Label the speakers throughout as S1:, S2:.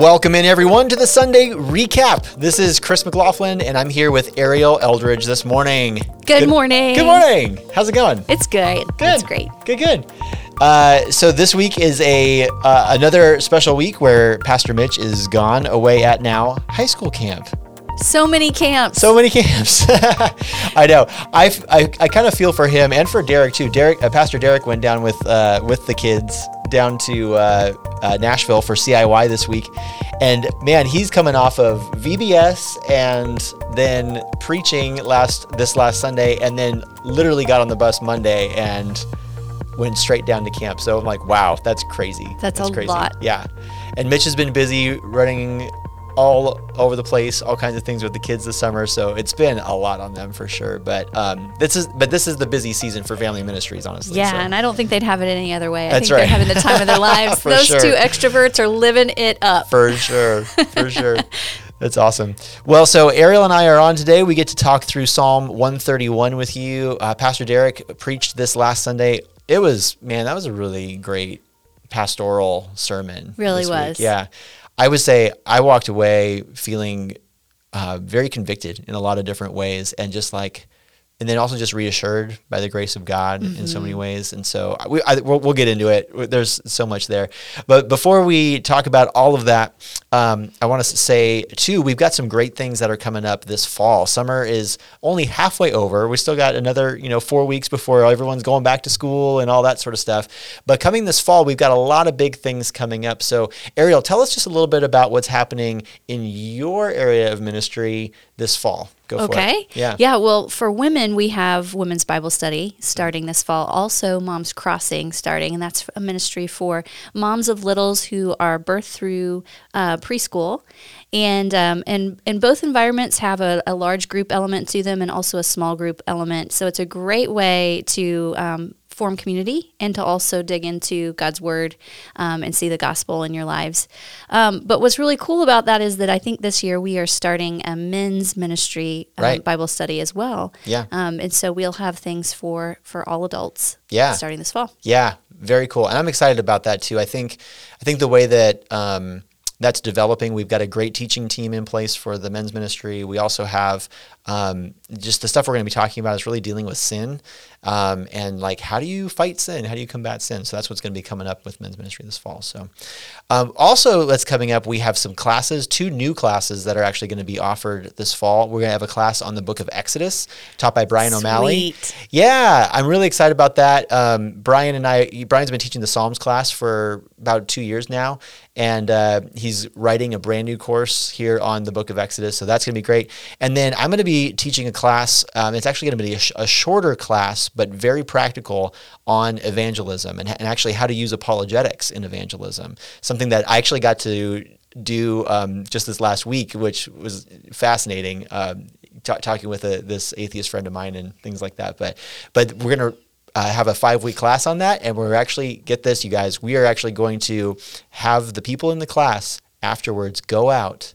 S1: welcome in everyone to the Sunday recap. This is Chris McLaughlin, and I'm here with Ariel Eldridge this morning.
S2: Good, morning.
S1: Good morning. How's it going?
S2: It's good.
S1: Good.
S2: It's great.
S1: Good. Good. Uh, so this week is a uh, another special week where Pastor Mitch is gone away at now high school camp.
S2: So many camps.
S1: So many camps. I know. I, I, I kind of feel for him and for Derek too. Derek, uh, Pastor Derek went down with uh, with the kids down to uh, uh, Nashville for CIY this week, and man, he's coming off of VBS and then preaching last this last Sunday, and then literally got on the bus Monday and went straight down to camp. So I'm like, wow, that's crazy.
S2: That's a
S1: crazy.
S2: lot.
S1: Yeah, and Mitch has been busy running all over the place, all kinds of things with the kids this summer. So it's been a lot on them for sure. But um, this is but this is the busy season for family ministries, honestly.
S2: yeah,
S1: so.
S2: and I don't think they'd have it any other way. I
S1: That's
S2: think
S1: right.
S2: they're having the time of their lives. Those
S1: sure.
S2: two extroverts are living it up.
S1: For sure. For sure. That's awesome. Well, so Ariel and I are on today. We get to talk through Psalm 131 with you. Uh, Pastor Derek preached this last Sunday. It was, man, that was a really great pastoral sermon.
S2: Really
S1: this week.
S2: was.
S1: Yeah. I would say I walked away feeling uh, very convicted in a lot of different ways and just like, and then also just reassured by the grace of God in so
S2: Mm-hmm.
S1: many ways. And so we, I, we'll, we'll get into it. There's so much there. But before we talk about all of that, um, I want to say too, we've got some great things that are coming up this fall. Summer is only halfway over. We still got another, you know, four weeks before everyone's going back to school and all that sort of stuff. But coming this fall, we've got a lot of big things coming up. So Ariel, tell us just a little bit about what's happening in your area of ministry this fall. Go for it. Okay. Yeah.
S2: Yeah. Well, for women, we have women's Bible study starting this fall. Also, Moms Crossing starting, and that's a ministry for moms of littles who are birthed through uh, preschool, and um, and and both environments have a, a large group element to them and also a small group element. So it's a great way to um, form community and to also dig into God's word um, and see the gospel in your lives. Um, but what's really cool about that is that I think this year we are starting a men's ministry um,
S1: Right.
S2: Bible study as well.
S1: Yeah.
S2: Um, and so we'll have things for for all adults.
S1: Yeah.
S2: Starting this fall.
S1: Yeah, very cool, and I'm excited about that too. I think, I think the way that um, that's developing, we've got a great teaching team in place for the men's ministry. We also have um, just the stuff we're going to be talking about is really dealing with sin, um, and like how do you fight sin? How do you combat sin? So that's what's going to be coming up with men's ministry this fall. So, um, also that's coming up. We have some classes, two new classes that are actually going to be offered this fall. We're going to have a class on the book of Exodus, taught by Brian O'Malley. Yeah, I'm really excited about that. Um, Brian and I, Brian's been teaching the Psalms class for about two years now, and uh, he's writing a brand new course here on the Book of Exodus. So that's going to be great. And then I'm going to be teaching a class. Um, it's actually going to be a, sh- a shorter class, but very practical on evangelism and, and actually how to use apologetics in evangelism. Something that I actually got to do um, just this last week, which was fascinating. Um, ta- talking with a, this atheist friend of mine and things like that. But but we're gonna. Uh, have a five week class on that, and we're actually get this, you guys. We are actually going to have the people in the class afterwards go out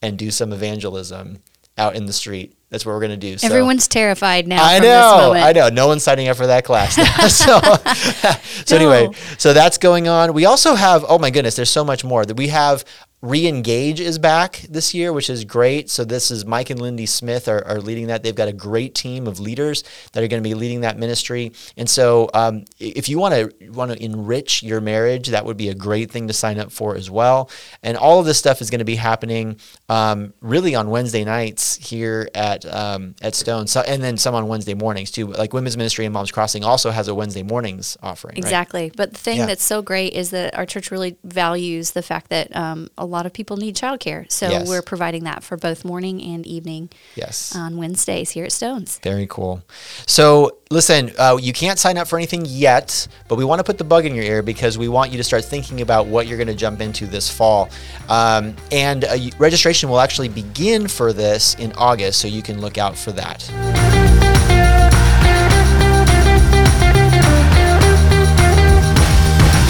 S1: and do some evangelism out in the street. That's what we're going to do. So,
S2: Everyone's terrified now.
S1: I know. I know. No one's signing up for that class. so, so
S2: No.
S1: anyway, so that's going on. We also have. Oh my goodness, there's so much more that we have. Reengage is back this year, which is great. So this is Mike and Lindy Smith are, are leading that. They've got a great team of leaders that are going to be leading that ministry. And so, um, if you want to want to enrich your marriage, that would be a great thing to sign up for as well. And all of this stuff is going to be happening um, really on Wednesday nights here at um, at Stone, so, and then some on Wednesday mornings too. Like Women's Ministry and Moms Crossing also has a Wednesday mornings offering. right?
S2: Exactly. But the thing
S1: Yeah.
S2: that's so great is that our church really values the fact that um, a lot of people need childcare. So
S1: Yes.
S2: we're providing that for both morning and evening
S1: Yes.
S2: on Wednesdays here at Stones.
S1: Very cool. So, listen, uh, you can't sign up for anything yet, but we want to put the bug in your ear because we want you to start thinking about what you're going to jump into this fall. Um, and uh, registration will actually begin for this in August, so you can look out for that.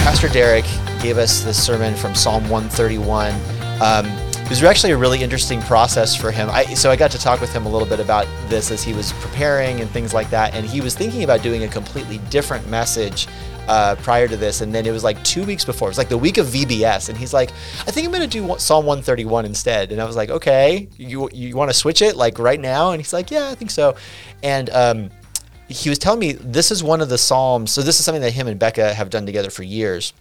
S1: Pastor Derek gave us this sermon from Psalm 131. Um, it was actually a really interesting process for him. I, so I got to talk with him a little bit about this as he was preparing and things like that. And he was thinking about doing a completely different message uh, prior to this. And then it was like two weeks before. It was like the week of VBS. And he's like, I think I'm going to do Psalm 131 instead. And I was like, okay, you, you want to switch it like right now? And he's like, yeah, I think so. And, um, he was telling me this is one of the psalms. So this is something that him and Becca have done together for years.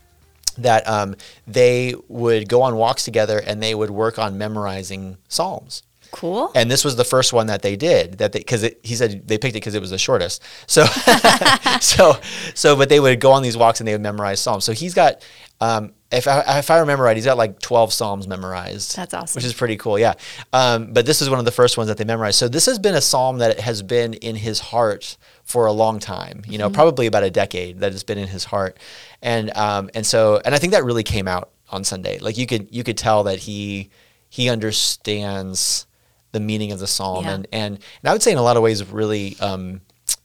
S1: That um, they would go on walks together and they would work on memorizing psalms.
S2: Cool.
S1: And this was the first one that they did that because he said they picked it because it was the shortest. So, so, so, but they would go on these walks and they would memorize psalms. So he's got, um, if I, if I remember right, he's got like 12 psalms memorized.
S2: That's awesome.
S1: Which is pretty cool. Yeah. Um, but this is one of the first ones that they memorized. So this has been a psalm that has been in his heart for a long time, you know, mm-hmm. probably about a decade that has been in his heart. And, um, and so, and I think that really came out on Sunday. Like you could, you could tell that he, he understands the meaning of the psalm. Yeah. And, and, and I would say in a lot of ways, it really, um,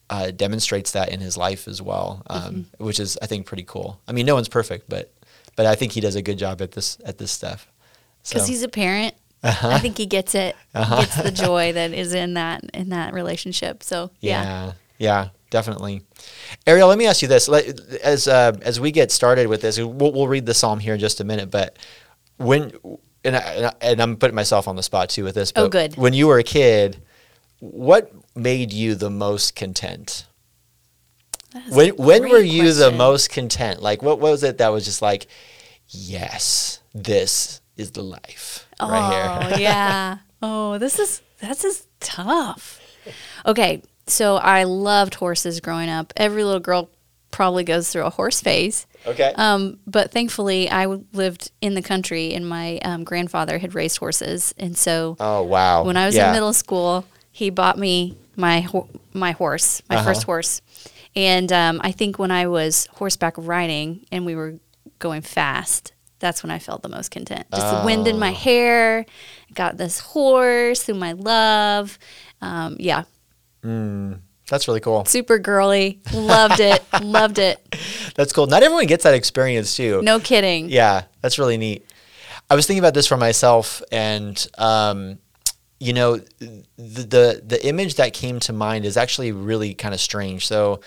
S1: uh, demonstrates that in his life as well, um, mm-hmm. which is, I think, pretty cool. I mean, no one's perfect, but, but I think he does a good job at this, at this stuff.
S2: Because so. he's a parent uh-huh. I think he gets it. Uh-huh. Gets the joy that is in that in that relationship. So yeah.
S1: yeah. Yeah, definitely. Ariel, let me ask you this: as uh, as we get started with this, we'll, we'll, read the psalm here in just a minute. But when and, I, and I'm putting myself on the spot too with this.
S2: oh, good.
S1: When you were a kid, what made you the most content? When when were you question. the most content? Like, what, what was it that was just like, yes, this is the life
S2: oh,
S1: right
S2: here. yeah. Oh, this is this is tough. Okay, so I loved horses growing up. Every little girl probably goes through a horse phase.
S1: Okay.
S2: Um, but thankfully, I lived in the country, and my um, grandfather had raised horses, and so.
S1: Oh wow!
S2: When I was yeah. in middle school, he bought me my ho- my horse, my uh-huh. first horse, and um, I think when I was horseback riding and we were going fast, that's when I felt the most content. Just oh. the wind in my oh. hair, got this horse whom I love. Um, yeah,
S1: Mm, that's really cool.
S2: Super girly. Loved it. Loved it.
S1: That's cool. Not everyone gets that experience too.
S2: No kidding.
S1: Yeah, that's really neat. I was thinking about this for myself, and um, you know, the, the the image that came to mind is actually really kind of strange. So,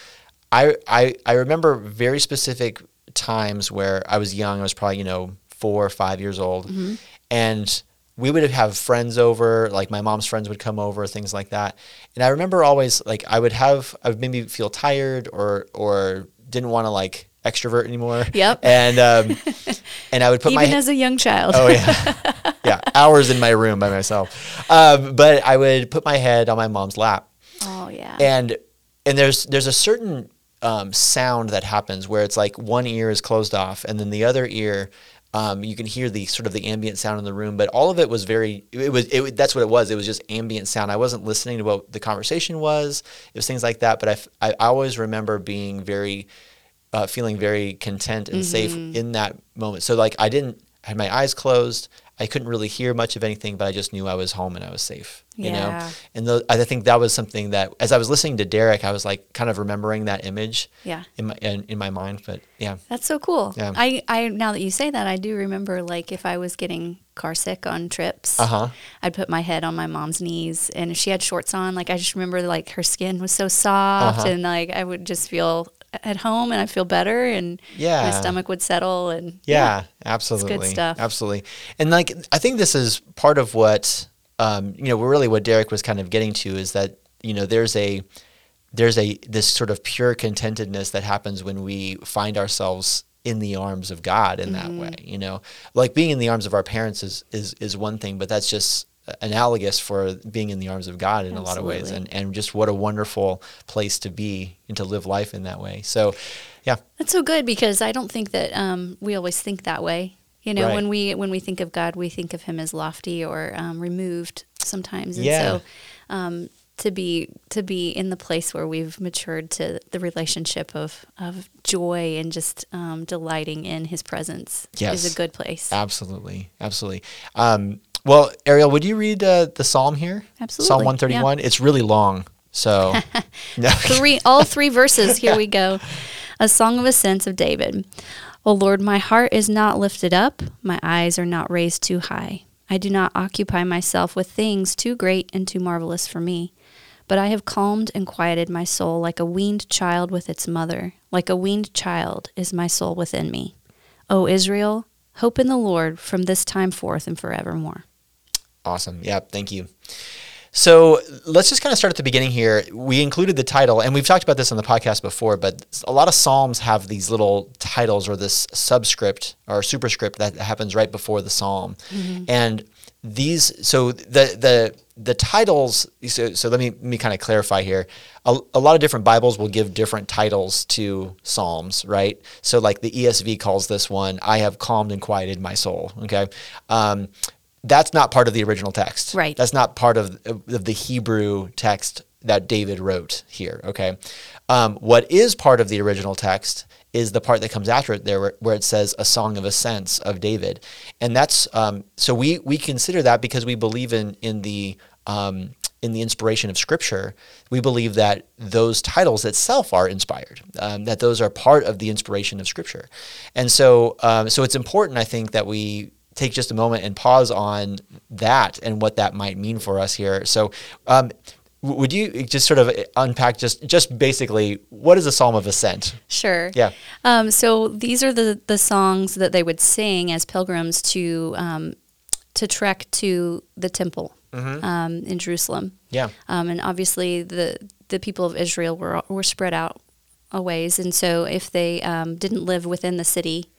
S1: I I I remember very specific times where I was young. I was probably you know four or five years old, mm-hmm. and we would have friends over, like my mom's friends would come over, things like that. And I remember always like I would have I would maybe feel tired or or didn't want to like extrovert anymore.
S2: Yep.
S1: And um, and I would put my,
S2: even
S1: my
S2: as a young child.
S1: Oh yeah, yeah, hours in my room by myself. Um, but I would put my head on my mom's lap.
S2: Oh yeah.
S1: And and there's there's a certain um, sound that happens where it's like one ear is closed off and then the other ear um, you can hear the sort of the ambient sound in the room, but all of it was very. It was. It, that's what it was. It was just ambient sound. I wasn't listening to what the conversation was. It was things like that. But I, I, always remember being very, uh, feeling very content and mm-hmm. safe in that moment. So like I didn't I had my eyes closed. I couldn't really hear much of anything, but I just knew I was home and I was safe. You yeah. know, and the, I think that was something that, as I was listening to Derek, I was like kind of remembering that image.
S2: Yeah.
S1: In my in, in my mind, but yeah.
S2: That's so cool. Yeah. I I now that you say that, I do remember like if I was getting car sick on trips,
S1: uh-huh.
S2: I'd put my head on my mom's knees, and if she had shorts on, like I just remember like her skin was so soft, uh-huh. and like I would just feel at home and I feel better and
S1: yeah.
S2: my stomach would settle and
S1: yeah, yeah absolutely.
S2: good stuff.
S1: Absolutely. And like I think this is part of what um, you know, really what Derek was kind of getting to is that, you know, there's a there's a this sort of pure contentedness that happens when we find ourselves in the arms of God in mm-hmm. that way, you know. Like being in the arms of our parents is is is one thing, but that's just analogous for being in the arms of God in Absolutely. a lot of ways and, and just what a wonderful place to be and to live life in that way. So yeah.
S2: That's so good because I don't think that um, we always think that way. You know, right. when we when we think of God, we think of him as lofty or um, removed sometimes. And
S1: yeah.
S2: so um, to be to be in the place where we've matured to the relationship of of joy and just um, delighting in His presence
S1: yes.
S2: is a good place.
S1: Absolutely, absolutely. Um, well, Ariel, would you read uh, the psalm here?
S2: Absolutely.
S1: Psalm 131. Yeah. It's really long. So,
S2: three, all three verses. Here we go. A song of ascents of David. O Lord, my heart is not lifted up, my eyes are not raised too high. I do not occupy myself with things too great and too marvelous for me. But I have calmed and quieted my soul like a weaned child with its mother. Like a weaned child is my soul within me. O Israel, hope in the Lord from this time forth and forevermore.
S1: Awesome. Yeah, thank you. So let's just kind of start at the beginning here. We included the title, and we've talked about this on the podcast before, but a lot of Psalms have these little titles or this subscript or superscript that happens right before the Psalm. Mm-hmm. And these, so the, the, the titles, so, so let me, let me kind of clarify here. A, a lot of different Bibles will give different titles to Psalms, right? So, like the ESV calls this one, I have calmed and quieted my soul, okay? Um, that's not part of the original text.
S2: Right.
S1: That's not part of, of the Hebrew text that David wrote here. Okay. Um, what is part of the original text is the part that comes after it there where, where it says a song of ascents of David. And that's um, so we we consider that because we believe in in the um, in the inspiration of Scripture, we believe that those titles itself are inspired, um, that those are part of the inspiration of Scripture, and so um, so it's important, I think, that we take just a moment and pause on that and what that might mean for us here. So, um, would you just sort of unpack just just basically what is a psalm of ascent?
S2: Sure.
S1: Yeah.
S2: Um, so these are the the songs that they would sing as pilgrims to um, to trek to the temple mm-hmm. um, in Jerusalem.
S1: Yeah.
S2: Um, and obviously the the people of Israel were were spread out a ways, and so if they um, didn't live within the city,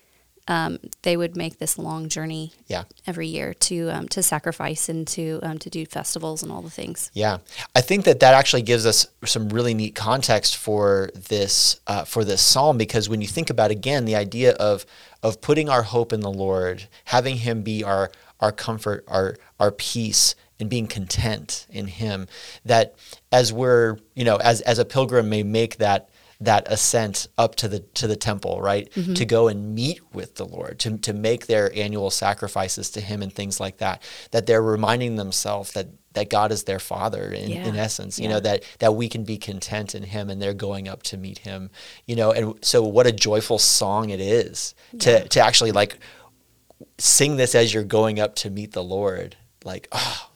S2: um, they would make this long journey
S1: yeah.
S2: every year to um, to sacrifice and to um, to do festivals and all the things.
S1: Yeah, I think that that actually gives us some really neat context for this uh, for this psalm because when you think about again the idea of of putting our hope in the Lord, having Him be our our comfort, our our peace, and being content in Him, that as we're you know as as a pilgrim may make that that ascent up to the to the temple, right? Mm-hmm. To go and meet with the Lord, to to make their annual sacrifices to Him and things like that. That they're reminding themselves that that God is their Father in, yeah. in essence. You yeah. know that that we can be content in Him, and they're going up to meet Him. You know, and so what a joyful song it is yeah. to to actually like sing this as you're going up to meet the Lord. Like, oh,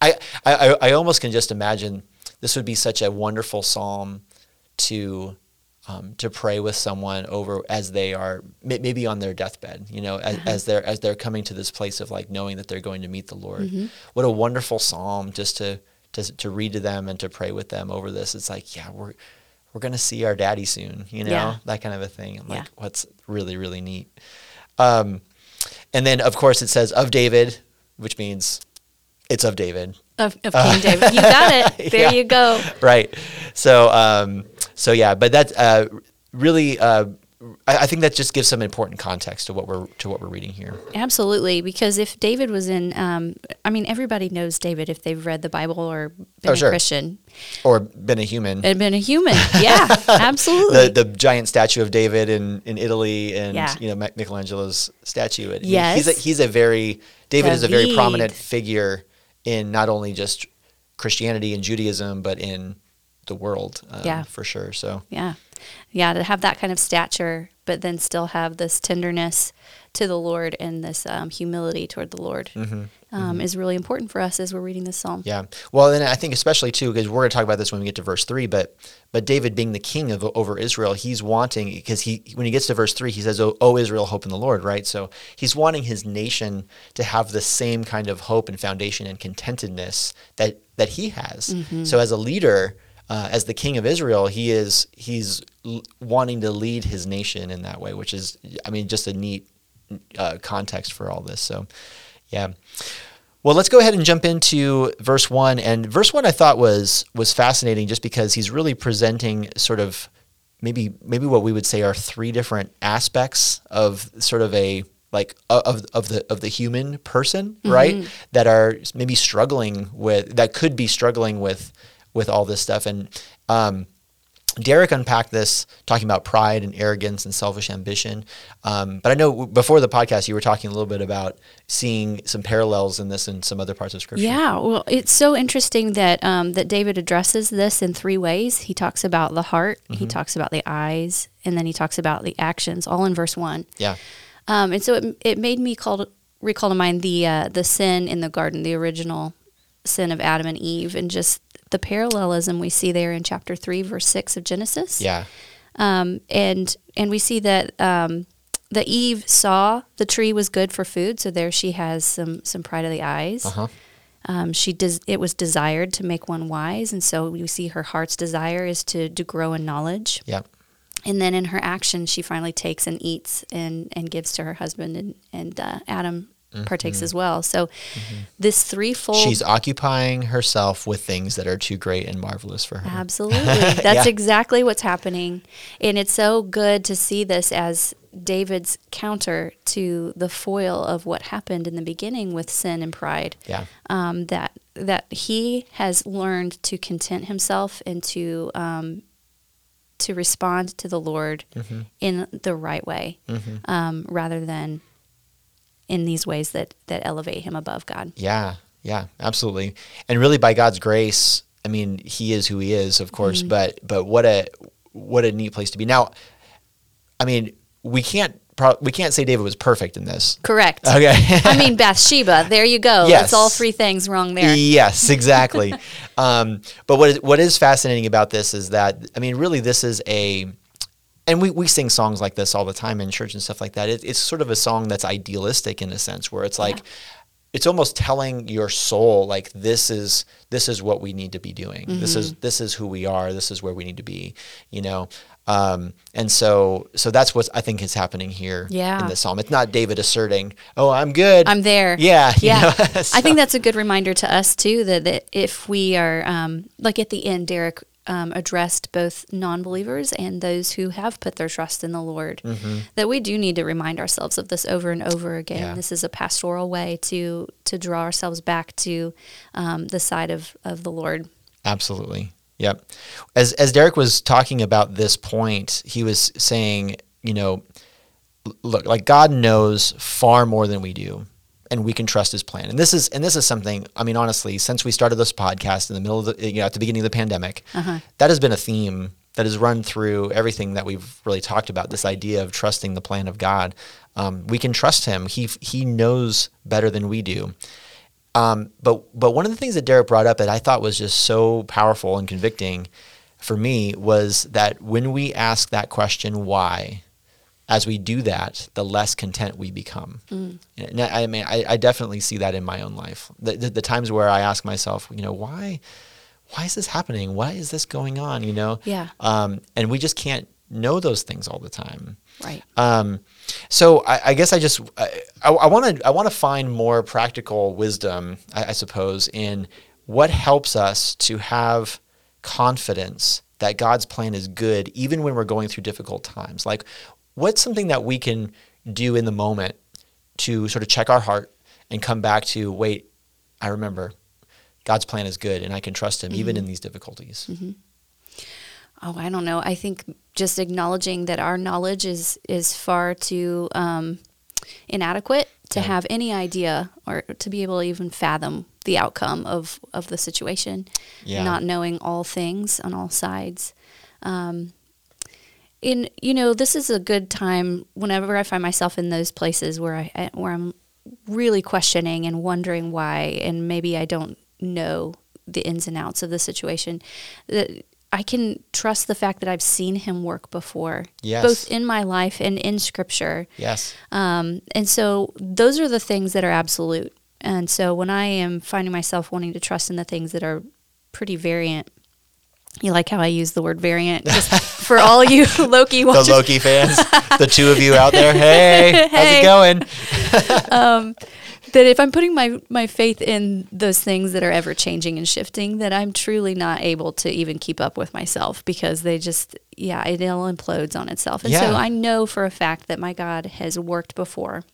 S1: I I I almost can just imagine this would be such a wonderful psalm to um, to pray with someone over as they are maybe on their deathbed you know as, uh-huh. as, they're as they're coming to this place of like knowing that they're going to meet the lord mm-hmm. what a wonderful psalm just to, to to read to them and to pray with them over this it's like yeah we're we're gonna see our daddy soon you know yeah. that kind of a thing I'm yeah. like what's really really neat um, and then of course it says of david which means it's of david
S2: of, of King uh, David. You got it. There yeah, you go.
S1: Right. So, um, so yeah, but that uh, really, uh, I, think that just gives some important context to what we're to what we're reading here.
S2: Absolutely, because if David was in, um, I mean, everybody knows David if they've read the Bible or been oh, a sure. Christian,
S1: or been a human,
S2: and been a human. Yeah, absolutely.
S1: the, the giant statue of David in, in Italy, and yeah. you know Michelangelo's statue.
S2: Yes,
S1: he's a, he's a very David David is a very prominent figure in not only just Christianity and Judaism, but in the world. Um, yeah, for sure. So
S2: yeah, yeah, to have that kind of stature, but then still have this tenderness to the Lord and this um, humility toward the Lord mm-hmm. Um, mm-hmm. is really important for us as we're reading this psalm.
S1: Yeah. Well, and I think especially too, because we're going to talk about this when we get to verse three, but but David being the king of over Israel, he's wanting because he when he gets to verse three, he says, "Oh, oh Israel, hope in the Lord," right? So he's wanting his nation to have the same kind of hope and foundation and contentedness that that he has. Mm-hmm. So as a leader. Uh, as the king of Israel, he is he's l- wanting to lead his nation in that way, which is, I mean, just a neat uh, context for all this. So, yeah. Well, let's go ahead and jump into verse one. And verse one, I thought was was fascinating, just because he's really presenting sort of maybe maybe what we would say are three different aspects of sort of a like of of the of the human person, mm-hmm. right? That are maybe struggling with that could be struggling with with all this stuff. And um, Derek unpacked this, talking about pride and arrogance and selfish ambition. Um, but I know before the podcast, you were talking a little bit about seeing some parallels in this and some other parts of Scripture.
S2: Yeah, well, it's so interesting that um, that David addresses this in three ways. He talks about the heart, mm-hmm. he talks about the eyes, and then he talks about the actions, all in verse one.
S1: Yeah.
S2: Um, and so it, it made me call recall to mind the uh, the sin in the garden, the original sin of Adam and Eve, and just the parallelism we see there in chapter three, verse six of Genesis.
S1: Yeah.
S2: Um, and and we see that um, that Eve saw the tree was good for food, so there she has some some pride of the eyes.
S1: Uh-huh.
S2: Um, she des- it was desired to make one wise, and so we see her heart's desire is to to grow in knowledge.
S1: Yeah.
S2: And then in her action, she finally takes and eats and, and gives to her husband, and, and uh, Adam partakes as well. So this threefold.
S1: She's occupying herself with things that are too great and marvelous for her.
S2: Absolutely. That's
S1: Yeah.
S2: exactly what's happening. And it's so good to see this as David's counter to the foil of what happened in the beginning with sin and pride.
S1: Yeah.
S2: Um, that that he has learned to content himself and to um, to respond to the Lord
S1: Mm-hmm.
S2: in the right way, um, rather than in these ways that that elevate him above God.
S1: Yeah, yeah, absolutely. And really, by God's grace, I mean, He is who He is, of course.
S2: Mm-hmm.
S1: But but what a what a neat place to be. Now, I mean, we can't pro- we can't say David was perfect in this.
S2: Correct.
S1: Okay.
S2: I mean Bathsheba. There you go.
S1: Yes.
S2: That's all three things wrong there.
S1: Yes, exactly. um, but what is, what is fascinating about this is that I mean, really, this is a, and we, we sing songs like this all the time in church and stuff like that. It, it's sort of a song that's idealistic in a sense, where it's like, it's almost telling your soul like this is this is what we need to be doing. This is this is who we are. This is where we need to be. You know. Um, and so, so that's what I think is happening here
S2: Yeah.
S1: in the psalm. It's not David asserting, "Oh, I'm good.
S2: I'm there.
S1: Yeah, you
S2: Yeah.
S1: know?
S2: I think that's a good reminder to us too that, that if we are um, like at the end, Derek um, addressed both non-believers and those who have put their trust in the Lord. That we do need to remind ourselves of this over and over again.
S1: Yeah.
S2: This is a pastoral way to to draw ourselves back to um, the side of of the Lord.
S1: Absolutely. Yep. As as Derek was talking about this point, he was saying, you know, look, like God knows far more than we do, and we can trust His plan. And this is and this is something. I mean, honestly, since we started this podcast in the middle of the, you know, at the beginning of the pandemic, that has been a theme that has run through everything that we've really talked about. This idea of trusting the plan of God. Um, we can trust Him. He He knows better than we do. Um, but but one of the things that Derek brought up that I thought was just so powerful and convicting for me was that when we ask that question, why, as we do that, the less content we become. And I I mean, I, I definitely see that in my own life. The, the, the times where I ask myself, you know, why, why is this happening? Why is this going on? You know,
S2: Yeah.
S1: Um, and we just can't know those things all the time.
S2: Right.
S1: Um, so I, I guess I just I want to I want to find more practical wisdom, I, I suppose, in what helps us to have confidence that God's plan is good, even when we're going through difficult times. Like, what's something that we can do in the moment to sort of check our heart and come back to wait, I remember God's plan is good, and I can trust Him even in these difficulties.
S2: Oh, I don't know. I think just acknowledging that our knowledge is is far too um, inadequate to
S1: Yeah.
S2: have any idea or to be able to even fathom the outcome of of the situation.
S1: Yeah.
S2: Not knowing all things on all sides. Um, in you know, this is a good time whenever I find myself in those places where I where I'm really questioning and wondering why, and maybe I don't know the ins and outs of the situation. That I can trust the fact that I've seen Him work before,
S1: Yes.
S2: both in my life and in Scripture.
S1: Yes.
S2: Um, and so those are the things that are absolute. And so when I am finding myself wanting to trust in the things that are pretty variant, you like how I use the word variant just for all you Loki
S1: The. Loki fans, the two of you out there, hey, how's it going?
S2: that if I'm putting my, my faith in those things that are ever changing and shifting, that I'm truly not able to even keep up with myself because they just, yeah, it all implodes on itself. And
S1: Yeah.
S2: so I know for a fact that my God has worked before.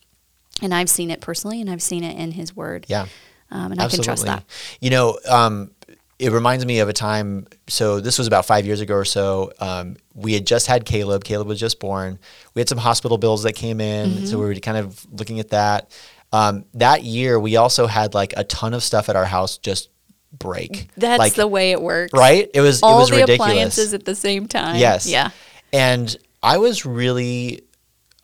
S2: And I've seen it personally and I've seen it in his word.
S1: Yeah.
S2: Um, and I can trust that.
S1: You know, um, it reminds me of a time. So this was about five years ago or so. Um, we had just had Caleb. Caleb was just born. We had some hospital bills that came in,
S2: Mm-hmm.
S1: so we were kind of looking at that. Um, that year, we also had like a ton of stuff at our house just break.
S2: That's
S1: like,
S2: the way it works.
S1: right. It was
S2: All
S1: it was
S2: the
S1: ridiculous.
S2: appliances at the same time.
S1: Yes.
S2: Yeah.
S1: And I was really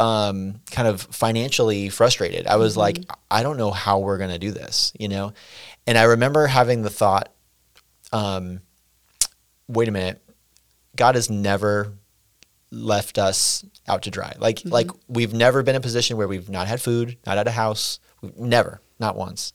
S1: um, kind of financially frustrated. I was like, I don't know how we're going to do this, you know? And I remember having the thought, um, wait a minute, God has never left us out to dry. Like, like we've never been in a position where we've not had food, not had a house, we've never, not once.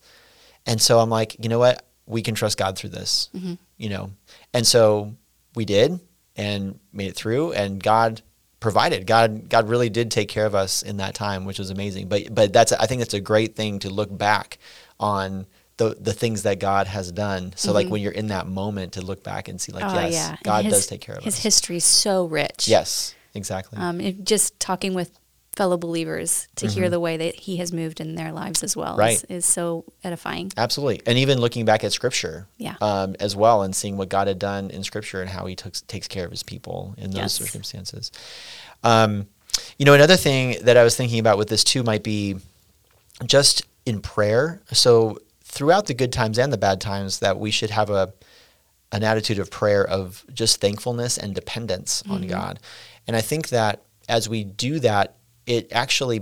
S1: And so I'm like, you know what? We can trust God through this, you know? And so we did and made it through and God provided. God, God really did take care of us in that time, which was amazing. But, but that's, I think that's a great thing to look back on the, the things that God has done. So like when you're in that moment to look back and see like,
S2: Oh,
S1: yes,
S2: yeah.
S1: God
S2: his-
S1: does take care of
S2: His
S1: us.
S2: His history is so rich.
S1: yes, exactly.
S2: Um, just talking with fellow believers to hear the way that he has moved in their lives as well
S1: Mm-hmm. Right.
S2: is, is so edifying.
S1: Absolutely. And even looking back at scripture
S2: Yeah.
S1: um, as well and seeing what God had done in scripture and how he took, takes care of his people in those
S2: Yes.
S1: circumstances. Um, you know, another thing that I was thinking about with this too might be just in prayer. So throughout the good times and the bad times that we should have a, an attitude of prayer of just thankfulness and dependence on God. And I think that as we do that, it actually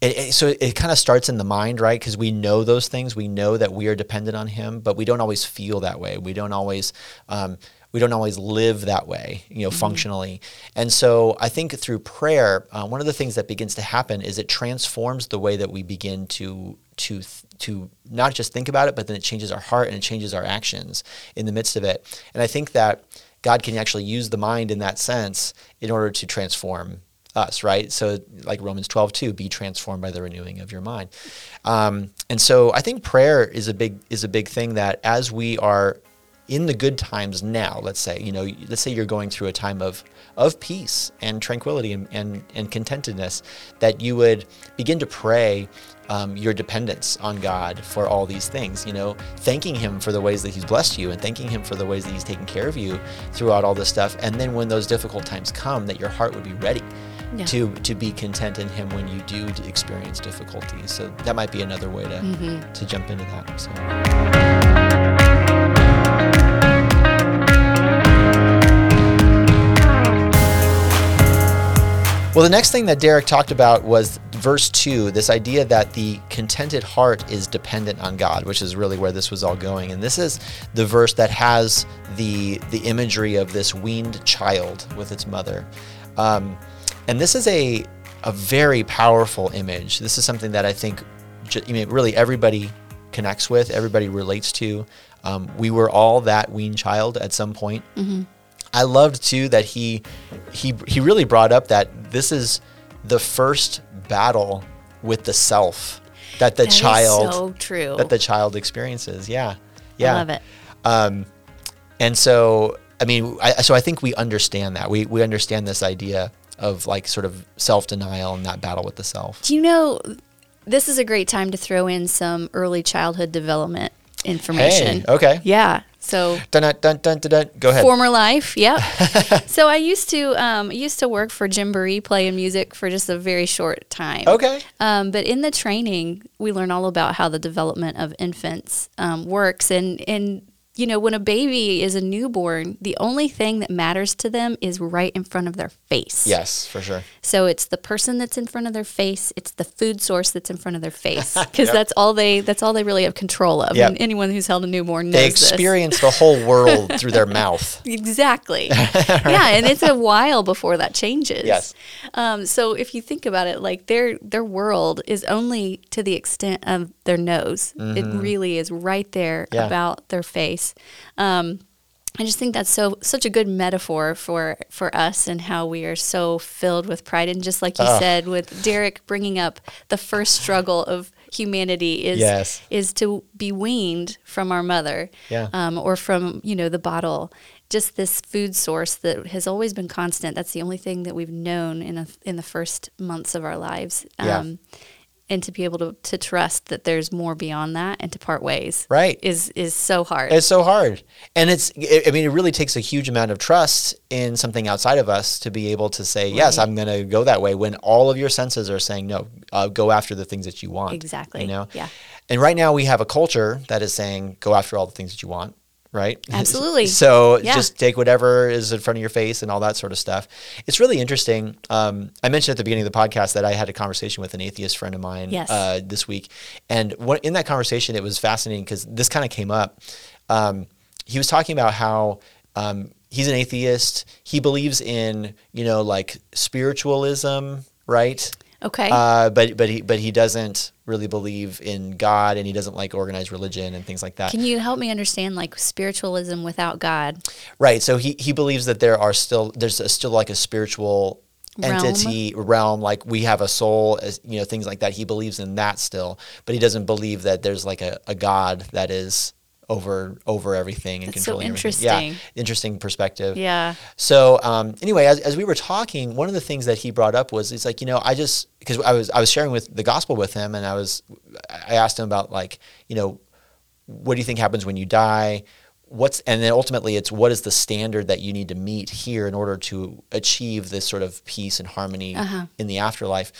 S1: it, it- so it, kind of starts in the mind, right? Because we know those things. We know that we are dependent on Him, but we don't always feel that way. We don't always. Um, we don't always live that way, you know, functionally. And so I think through prayer, uh, one of the things that begins to happen is it transforms the way that we begin to to th- to not just think about it, but then it changes our heart and it changes our actions in the midst of it. And I think that God can actually use the mind in that sense in order to transform us, right? So like Romans 12, 2, be transformed by the renewing of your mind. Um, and so I think prayer is a big is a big thing that as we are in the good times now, let's say, you know, let's say you're going through a time of of peace and tranquility and, and, and contentedness, that you would begin to pray um, your dependence on God for all these things, you know, thanking Him for the ways that He's blessed you and thanking Him for the ways that He's taken care of you throughout all this stuff. And then when those difficult times come, that your heart would be ready
S2: Yeah.
S1: to to be content in Him when you do experience difficulties. So that might be another way to to jump into that. So. Well, the next thing that Derek talked about was verse 2, this idea that the contented heart is dependent on God, which is really where this was all going. And this is the verse that has the the imagery of this weaned child with its mother. Um, and this is a a very powerful image. This is something that I think I mean, really everybody connects with, everybody relates to. Um, we were all that weaned child at some point. I loved too that he he he really brought up that this is the first battle with the self that the
S2: That
S1: child
S2: so true.
S1: that the child experiences. Yeah, yeah.
S2: I love it.
S1: Um, and so I mean, I, so I think we understand that we we understand this idea of like sort of self denial and that battle with the self.
S2: Do you know this is a great time to throw in some early childhood development information?
S1: Hey, okay.
S2: Yeah. So
S1: Dun, dun, dun, dun, dun, dun. Go ahead.
S2: former life, yep. so I used to um, used to work for Gymboree playing music for just a very short time.
S1: Okay.
S2: Um, but in the training, we learn all about how the development of infants um, works, and and you know when a baby is a newborn, the only thing that matters to them is right in front of their face.
S1: Yes, for sure.
S2: So it's the person that's in front of their face. It's the food source that's in front of their face because that's all they that's all they really have control of.
S1: Yep.
S2: And anyone who's held a newborn knows
S1: They
S2: this.
S1: experience the whole world through their mouth.
S2: Exactly. Yeah, and it's a while before that changes.
S1: Yes.
S2: Um, so if you think about it, like their their world is only to the extent of their nose. It really is right there
S1: Mm-hmm. Yeah.
S2: about their face. Um, I just think that's so such a good metaphor for for us and how we are so filled with pride. And just like you said, with Derek bringing up the first struggle of humanity is
S1: Yes.
S2: is to be weaned from our mother,
S1: Yeah.
S2: um, or from you know the bottle. Just this food source that has always been constant. That's the only thing that we've known in a, in the first months of our lives.
S1: Yeah.
S2: And to be able to, to trust that there's more beyond that and to part ways
S1: Right.
S2: is is so hard.
S1: It's so hard. And it's, I I mean, it really takes a huge amount of trust in something outside of us to be able to say, yes,
S2: Right.
S1: I'm going to go that way when all of your senses are saying, no, uh, go after the things that you want.
S2: Exactly.
S1: You know?
S2: Yeah.
S1: And right now we have a culture that is saying, go after all the things that you want. Right?
S2: Absolutely.
S1: so
S2: Yeah.
S1: just take whatever is in front of your face and all that sort of stuff. It's really interesting. Um, I mentioned at the beginning of the podcast that I had a conversation with an atheist friend of mine
S2: Yes.
S1: uh, this week, and what, in that conversation, it was fascinating because this kind of came up. Um, he was talking about how um, he's an atheist. He believes in you know like spiritualism, right?
S2: Okay.
S1: Uh, but but he but he doesn't really believe in God, and he doesn't like organized religion and things like that.
S2: Can you help me understand like spiritualism without God?
S1: Right. So he, he believes that there are still there's a, still like a spiritual
S2: Realm?
S1: entity realm like we have a soul as you know things like that he believes in that still but he doesn't believe that there's like a, a god that is over over everything and
S2: That's so
S1: controlling everything. yeah
S2: interesting.
S1: interesting perspective
S2: Yeah.
S1: so um, anyway, as, as we were talking, one of the things that he brought up was it's like you know I just because I was I was sharing with the gospel with him and I was I asked him about like you know what do you think happens when you die what's and then ultimately it's what is the standard that you need to meet here in order to achieve this sort of peace and harmony in the afterlife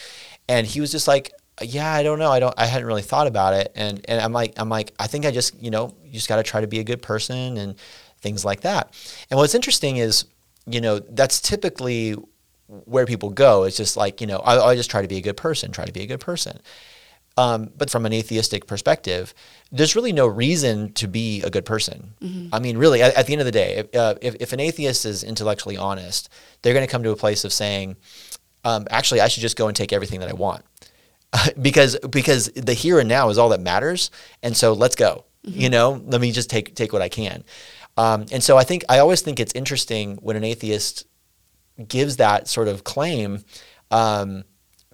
S1: and he was just like yeah i don't know i don't i hadn't really thought about it and and i'm like i'm like i think i just you know you just got to try to be a good person and things like that and what's interesting is you know that's typically where people go it's just like you know I, I just try to be a good person try to be a good person um, but from an atheistic perspective, there's really no reason to be a good person. I mean, really, at, at the end of the day, if, uh, if, if an atheist is intellectually honest, they're going to come to a place of saying, um, actually, I should just go and take everything that I want. because because the here and now is all that matters, and so let's go. You know, let me just take take what I can. Um, and so I think I always think it's interesting when an atheist gives that sort of claim um,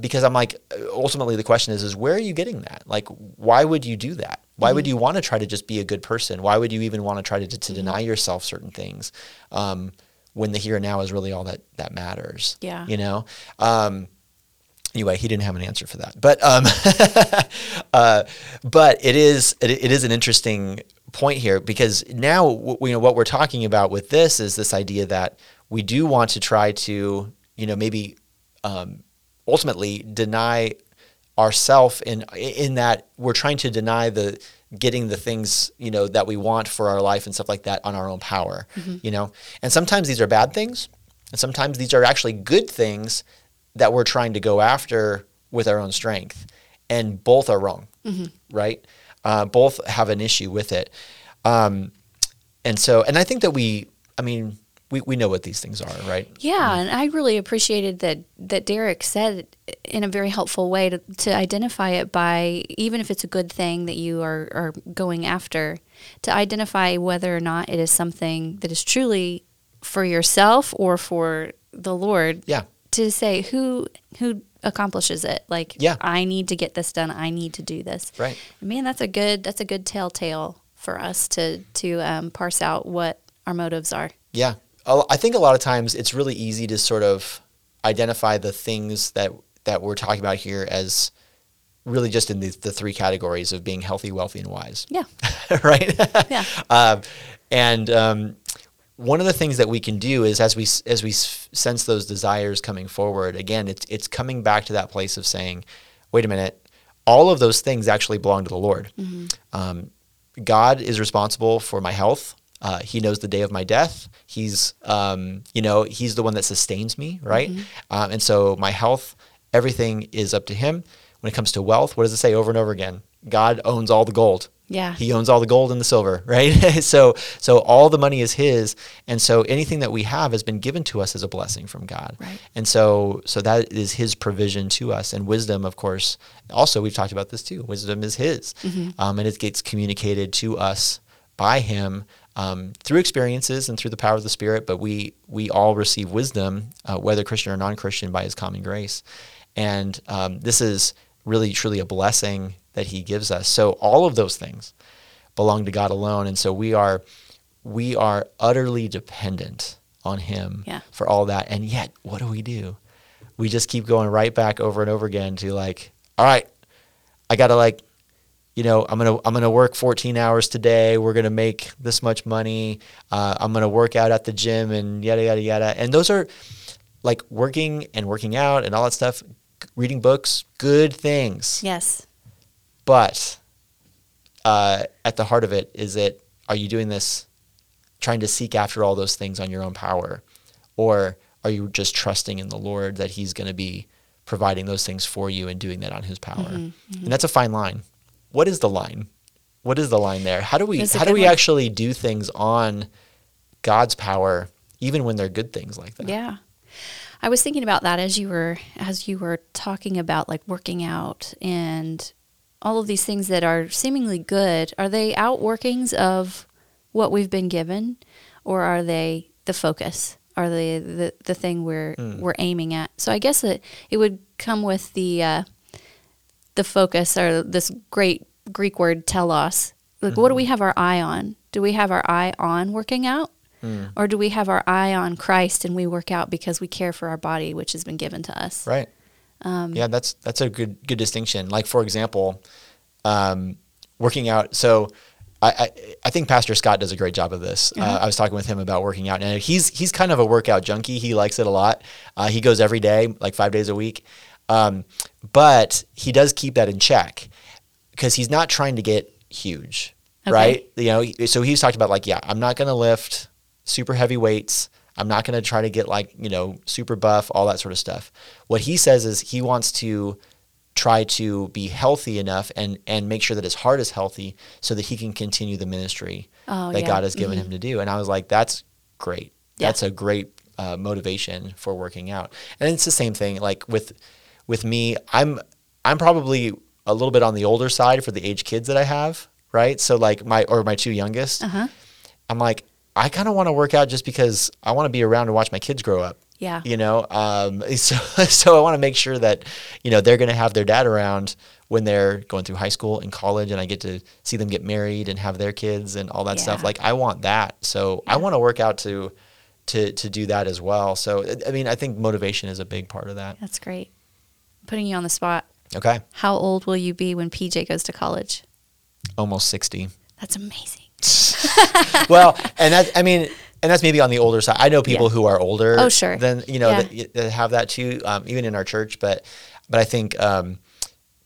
S1: because I'm like ultimately the question is is where are you getting that? Like why would you do that? Why would you want to try to just be a good person? Why would you even want to try to, to deny yourself certain things um, when the here and now is really all that that matters?
S2: Yeah.
S1: you know? Um, anyway he didn't have an answer for that. But um, uh, but it is it, it is an interesting point here because now w- you know what we're talking about with this is this idea that we do want to try to you know maybe um, ultimately deny ourself in in that we're trying to deny the getting the things you know that we want for our life and stuff like that on our own power you know? And sometimes these are bad things and sometimes these are actually good things that we're trying to go after with our own strength. And both are wrong right? Uh, both have an issue with it. Um, and so and i think that we i mean we, we know what these things are right?
S2: Yeah, and I really appreciated that that Derek said in a very helpful way to, to identify it by even if it's a good thing that you are, are going after, to identify whether or not it is something that is truly for yourself or for the Lord.
S1: yeah
S2: To say who who accomplishes it. Like
S1: Yeah.
S2: I need to get this done. I need to do this.
S1: Right.
S2: Man, that's a good that's a good telltale for us to to um, parse out what our motives are.
S1: Yeah. I think a lot of times it's really easy to sort of identify the things that that we're talking about here as really just in the, the three categories of being healthy, wealthy, and wise.
S2: Yeah.
S1: right?
S2: Yeah.
S1: um, and um, one of the things that we can do is as we as we sense those desires coming forward, again, it's it's coming back to that place of saying, wait a minute, all of those things actually belong to the Lord. Um, God is responsible for my health. Uh, he knows the day of my death. He's, um, you know, he's the one that sustains me, right? Um, and so my health, everything is up to him. When it comes to wealth, what does it say over and over again? God owns all the gold.
S2: Yeah.
S1: He owns all the gold and the silver, right? so so all the money is his, and so anything that we have has been given to us as a blessing from God.
S2: Right.
S1: And so so that is his provision to us, and wisdom, of course. Also, we've talked about this too. Wisdom is his, um, and it gets communicated to us by him um, through experiences and through the power of the Spirit. But we we all receive wisdom, uh, whether Christian or non-Christian, by His common grace, and um, this is really truly a blessing that He gives us. So all of those things belong to God alone, and so we are we are utterly dependent on Him
S2: Yeah.
S1: for all that. And yet, what do we do? We just keep going right back over and over again to like, all right, I got to like you know, I'm gonna I'm gonna work 14 hours today. We're gonna make this much money. Uh, I'm gonna work out at the gym and yada yada yada. And those are like working and working out and all that stuff. Reading books, good things.
S2: Yes.
S1: But uh, at the heart of it is it: Are you doing this trying to seek after all those things on your own power? Or are you just trusting in the Lord that He's going to be providing those things for you and doing that on His power?
S2: Mm-hmm,
S1: And that's a fine line. What is the line? What is the line there? How do we how do we
S2: one.
S1: actually do things on God's power, even when they're good things like that?
S2: Yeah. I was thinking about that as you were as you were talking about like working out and all of these things that are seemingly good. Are they outworkings of what we've been given or are they the focus? Are they the, the thing we're
S1: Hmm.
S2: we're aiming at? So I guess it it would come with the uh, the focus or this great Greek word telos. Like what do
S1: Mm-hmm.
S2: we have our eye on? Do we have our eye on working out?
S1: Hmm.
S2: Or do we have our eye on Christ and we work out because we care for our body, which has been given to us?
S1: Right.
S2: Um,
S1: yeah, that's that's a good good distinction. Like for example, um, working out. So I, I I think Pastor Scott does a great job of this.
S2: Uh-huh.
S1: Uh, I was talking with him about working out, and he's he's kind of a workout junkie. He likes it a lot. Uh, he goes every day, like five days a week. Um, but he does keep that in check because he's not trying to get huge,
S2: Okay.
S1: right? You know, so he's talked about like, yeah, I'm not going to lift super heavy weights. I'm not going to try to get like, you know, super buff, all that sort of stuff. What he says is he wants to try to be healthy enough and and make sure that his heart is healthy so that he can continue the ministry
S2: Oh,
S1: that
S2: yeah.
S1: God has given him to do. And I was like, that's great.
S2: Yeah.
S1: That's a great uh, motivation for working out. And it's the same thing. Like with with me, I'm I'm probably a little bit on the older side for the age kids that I have, right? So like my or my two youngest,
S2: Uh-huh.
S1: I'm like I kind of want to work out just because I want to be around to watch my kids grow up.
S2: Yeah.
S1: You know, um, so so I want to make sure that you know they're going to have their dad around when they're going through high school and college, and I get to see them get married and have their kids and all that stuff. Like I want that, so I want to work out to to to do that as well. So I mean, I think motivation is a big part of that.
S2: That's great. Putting you on the spot.
S1: Okay,
S2: How old will you be when PJ goes to college?
S1: almost sixty.
S2: That's amazing.
S1: well, and that I mean, and that's maybe on the older side. I know people
S2: Yeah.
S1: who are older.
S2: Oh, sure.
S1: Than you know
S2: Yeah.
S1: that, that have that too, um, even in our church. But but I think, um,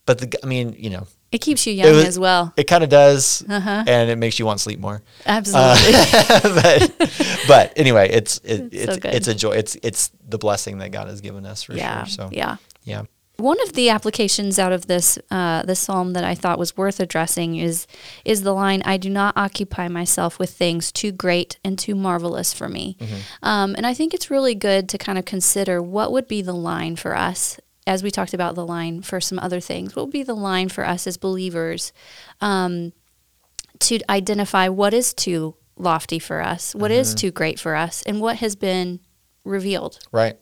S1: but the I mean, you know,
S2: It keeps you young
S1: was-
S2: as well.
S1: it kind of does,
S2: Uh-huh.
S1: and it makes you want to sleep more.
S2: Absolutely.
S1: but but anyway, it's it,
S2: It's
S1: it's
S2: good.
S1: it's a joy. It's it's the blessing that God has given us for
S2: yeah.
S1: sure. So
S2: Yeah.
S1: yeah.
S2: One of the applications out of this uh, this psalm that I thought was worth addressing is is the line "I do not occupy myself with things too great and too marvelous for me," um, and I think it's really good to kind of consider what would be the line for us as we talked about the line for some other things. What would be the line for us as believers um, to identify what is too lofty for us, what is too great for us, and what has been revealed.
S1: Right.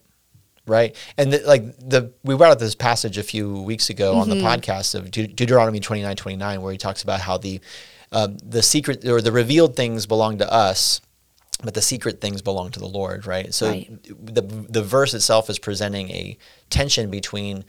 S1: Right. And the, like the we brought up this passage a few weeks ago on the podcast of Deut- Deuteronomy 29, 29, where he talks about how the um, the secret or the revealed things belong to us, but the secret things belong to the Lord, right? So
S2: Right.
S1: the the verse itself is presenting a tension between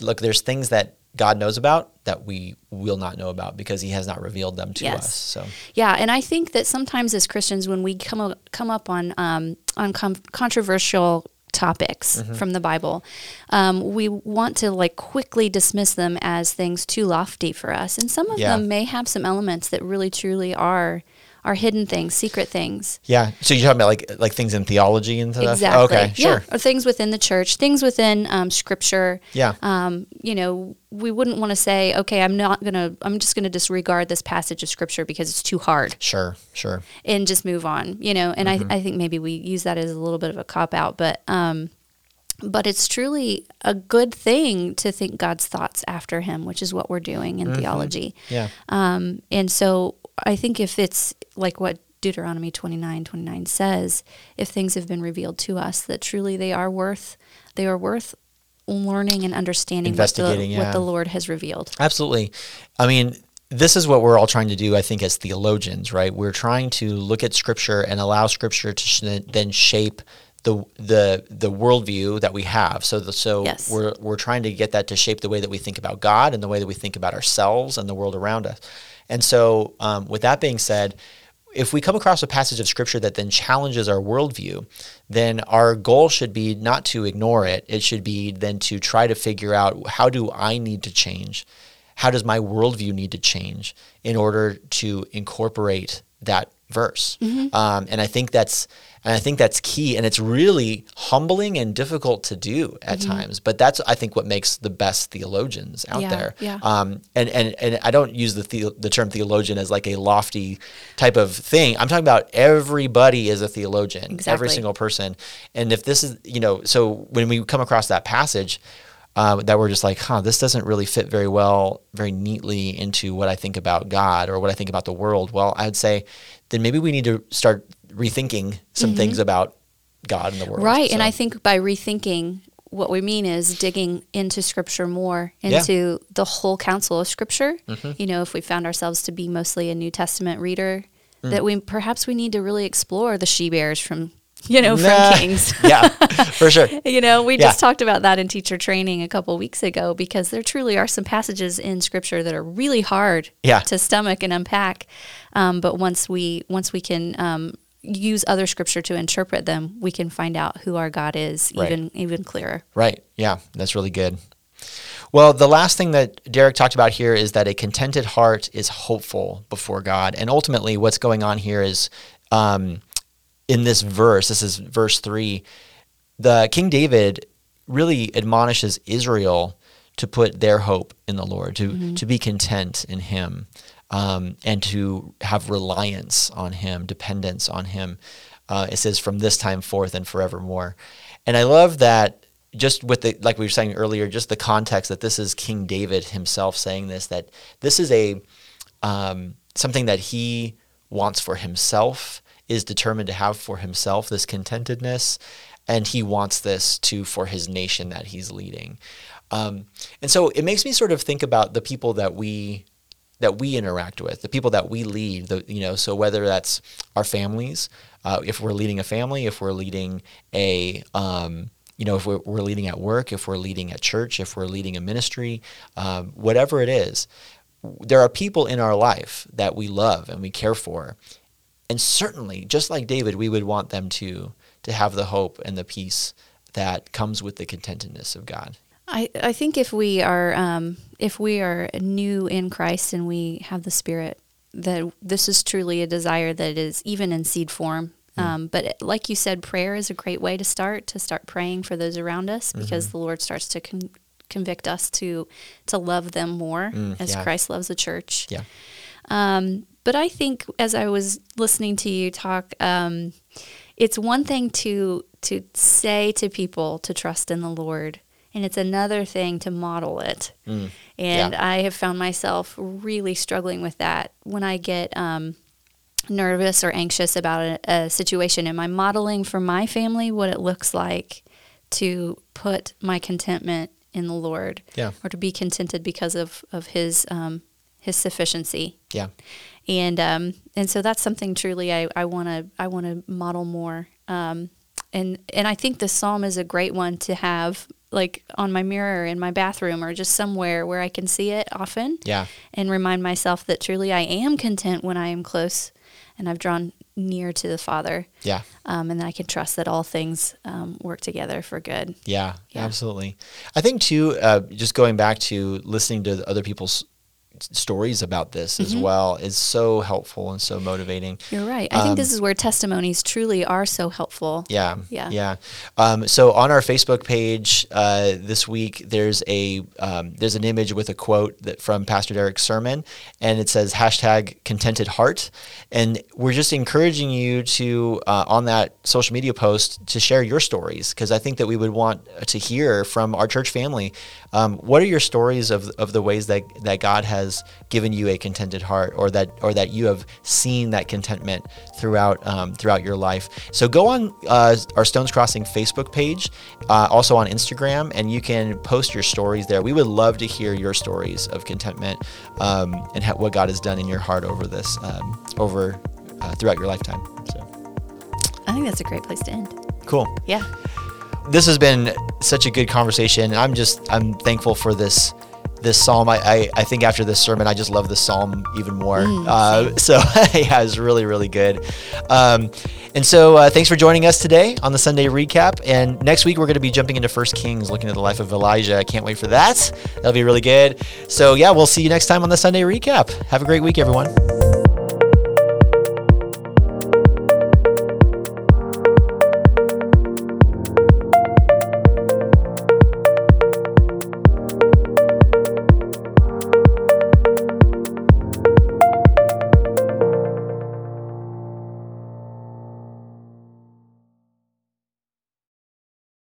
S1: look, there's things that God knows about that we will not know about because he has not revealed them to
S2: Yes.
S1: us. So
S2: Yeah, and I think that sometimes as Christians, when we come up, come up on um, on com- controversial topics
S1: Mm-hmm.
S2: from the Bible, um, we want to like quickly dismiss them as things too lofty for us, and some of
S1: Yeah.
S2: them may have some elements that really truly are are hidden things, secret things.
S1: yeah. So you're talking about like like things in theology and stuff?
S2: Exactly.
S1: Okay, sure.
S2: Yeah, or things within the church, things within um, Scripture.
S1: Yeah.
S2: Um, you know, we wouldn't want to say, okay, I'm not gonna, I'm just gonna disregard this passage of Scripture because it's too hard.
S1: Sure, sure.
S2: and just move on, you know. And
S1: Mm-hmm.
S2: I, I think maybe we use that as a little bit of a cop out, but um, but it's truly a good thing to think God's thoughts after Him, which is what we're doing in theology.
S1: Yeah.
S2: Um, and so I think if it's like what Deuteronomy 29, 29 says, if things have been revealed to us that truly they are worth, they are worth learning and understanding what the,
S1: Investigating,
S2: what the Lord has revealed.
S1: Absolutely. I mean, this is what we're all trying to do, I think, as theologians, right? We're trying to look at Scripture and allow Scripture to sh- then shape the the the worldview that we have. So the, so
S2: Yes.
S1: we're we're trying to get that to shape the way that we think about God and the way that we think about ourselves and the world around us. And so, um, with that being said, if we come across a passage of scripture that then challenges our worldview, then our goal should be not to ignore it. It should be then to try to figure out how do I need to change? How does my worldview need to change in order to incorporate that verse. Um, and I think that's and I think that's key, and it's really humbling and difficult to do at
S2: Mm-hmm.
S1: times. But that's I think what makes the best theologians out
S2: Yeah,
S1: there.
S2: yeah.
S1: Um, and and and I don't use the, the the term theologian as like a lofty type of thing. I'm talking about everybody is a theologian,
S2: Exactly.
S1: every single person. And if this is you know, so when we come across that passage. Uh, that we're just like, huh, this doesn't really fit very well, very neatly into what I think about God or what I think about the world. Well, I would say then maybe we need to start rethinking some things about God and the world.
S2: Mm-hmm. Right. And I think by rethinking, what we mean is digging into scripture more,
S1: Yeah. Mm-hmm.
S2: into the whole counsel of scripture. You know, if we found ourselves to be mostly a New Testament reader,
S1: Mm.
S2: that we perhaps we need to really explore the she bears from, you know,
S1: Nah.
S2: from Kings.
S1: yeah, for sure.
S2: you know, we
S1: Yeah.
S2: just talked about that in teacher training a couple weeks ago because there truly are some passages in scripture that are really hard
S1: Yeah.
S2: to stomach and unpack. Um, but once we once we can um, use other scripture to interpret them, we can find out who our God is
S1: Right.
S2: even even clearer.
S1: Right. Yeah, that's really good. Well, the last thing that Derek talked about here is that a contented heart is hopeful before God. And ultimately, what's going on here is um, in this verse, this is verse three, the King David really admonishes Israel to put their hope in the Lord, to, to be content in Him, um, and to have reliance on Him, dependence on Him. Uh, it says, from this time forth and forevermore. And I love that just with the like we were saying earlier, just the context that this is King David himself saying this, that this is a um, something that he wants for himself, is determined to have for himself this contentedness, and he wants this to for his nation that he's leading. Um, and so it makes me sort of think about the people that we that we interact with, the people that we lead, the, you know, so whether that's our families, uh, if we're leading a family, if we're leading a, um, you know, if we're, we're leading at work, if we're leading at church, if we're leading a ministry, um, whatever it is, there are people in our life that we love and we care for. And certainly, just like David, we would want them to to have the hope and the peace that comes with the contentedness of God.
S2: I, I think if we are um, if we are new in Christ and we have the Spirit, that this is truly a desire that is even in seed form. Um, but like you said, prayer is a great way to start to start praying for those around us because the Lord starts to con- convict us to to love them more as
S1: yeah.
S2: Christ loves the church.
S1: Yeah.
S2: Um, but I think as I was listening to you talk, um, it's one thing to to say to people to trust in the Lord, and it's another thing to model it. And
S1: Yeah.
S2: I have found myself really struggling with that when I get um, nervous or anxious about a, a situation. Am I modeling for my family what it looks like to put my contentment in the Lord,
S1: Yeah.
S2: or to be contented because of of His um, His sufficiency?
S1: Yeah.
S2: And um, and so that's something truly I I want to I want to model more. Um, and and I think the psalm is a great one to have like on my mirror in my bathroom or just somewhere where I can see it often
S1: Yeah.
S2: and remind myself that truly I am content when I am close and I've drawn near to the Father.
S1: Yeah.
S2: Um, and I can trust that all things um, work together for good.
S1: Yeah,
S2: Yeah.
S1: absolutely. I think too, uh, just going back to listening to other people's stories about this as
S2: Mm-hmm.
S1: well is so helpful and so motivating.
S2: You're right. I think this is where testimonies truly are so helpful.
S1: Um, Yeah,
S2: Yeah.
S1: yeah. Um, so on our Facebook page uh, this week, there's a um, there's an image with a quote that from Pastor Derek's sermon, and it says hashtag contented heart, and we're just encouraging you to uh, on that social media post to share your stories because I think that we would want to hear from our church family. Um, what are your stories of, of the ways that, that God has given you a contented heart, or that or that you have seen that contentment throughout um, throughout your life? So go on uh, our Stones Crossing Facebook page, uh, also on Instagram, and you can post your stories there. We would love to hear your stories of contentment um, and ha- what God has done in your heart over this um, over uh, throughout your lifetime. So
S2: I think that's a great place to end.
S1: cool
S2: Yeah.
S1: this has been such a good conversation. I'm just I'm thankful for this this psalm. I, I, I think after this sermon, I just love this psalm even more. uh, so yeah, it's really really good. Um, and so uh, thanks for joining us today on the Sunday recap. And next week we're going to be jumping into First Kings, looking at the life of Elijah. I can't wait for that. That'll be really good. So yeah, we'll see you next time on the Sunday recap. Have a great week, everyone.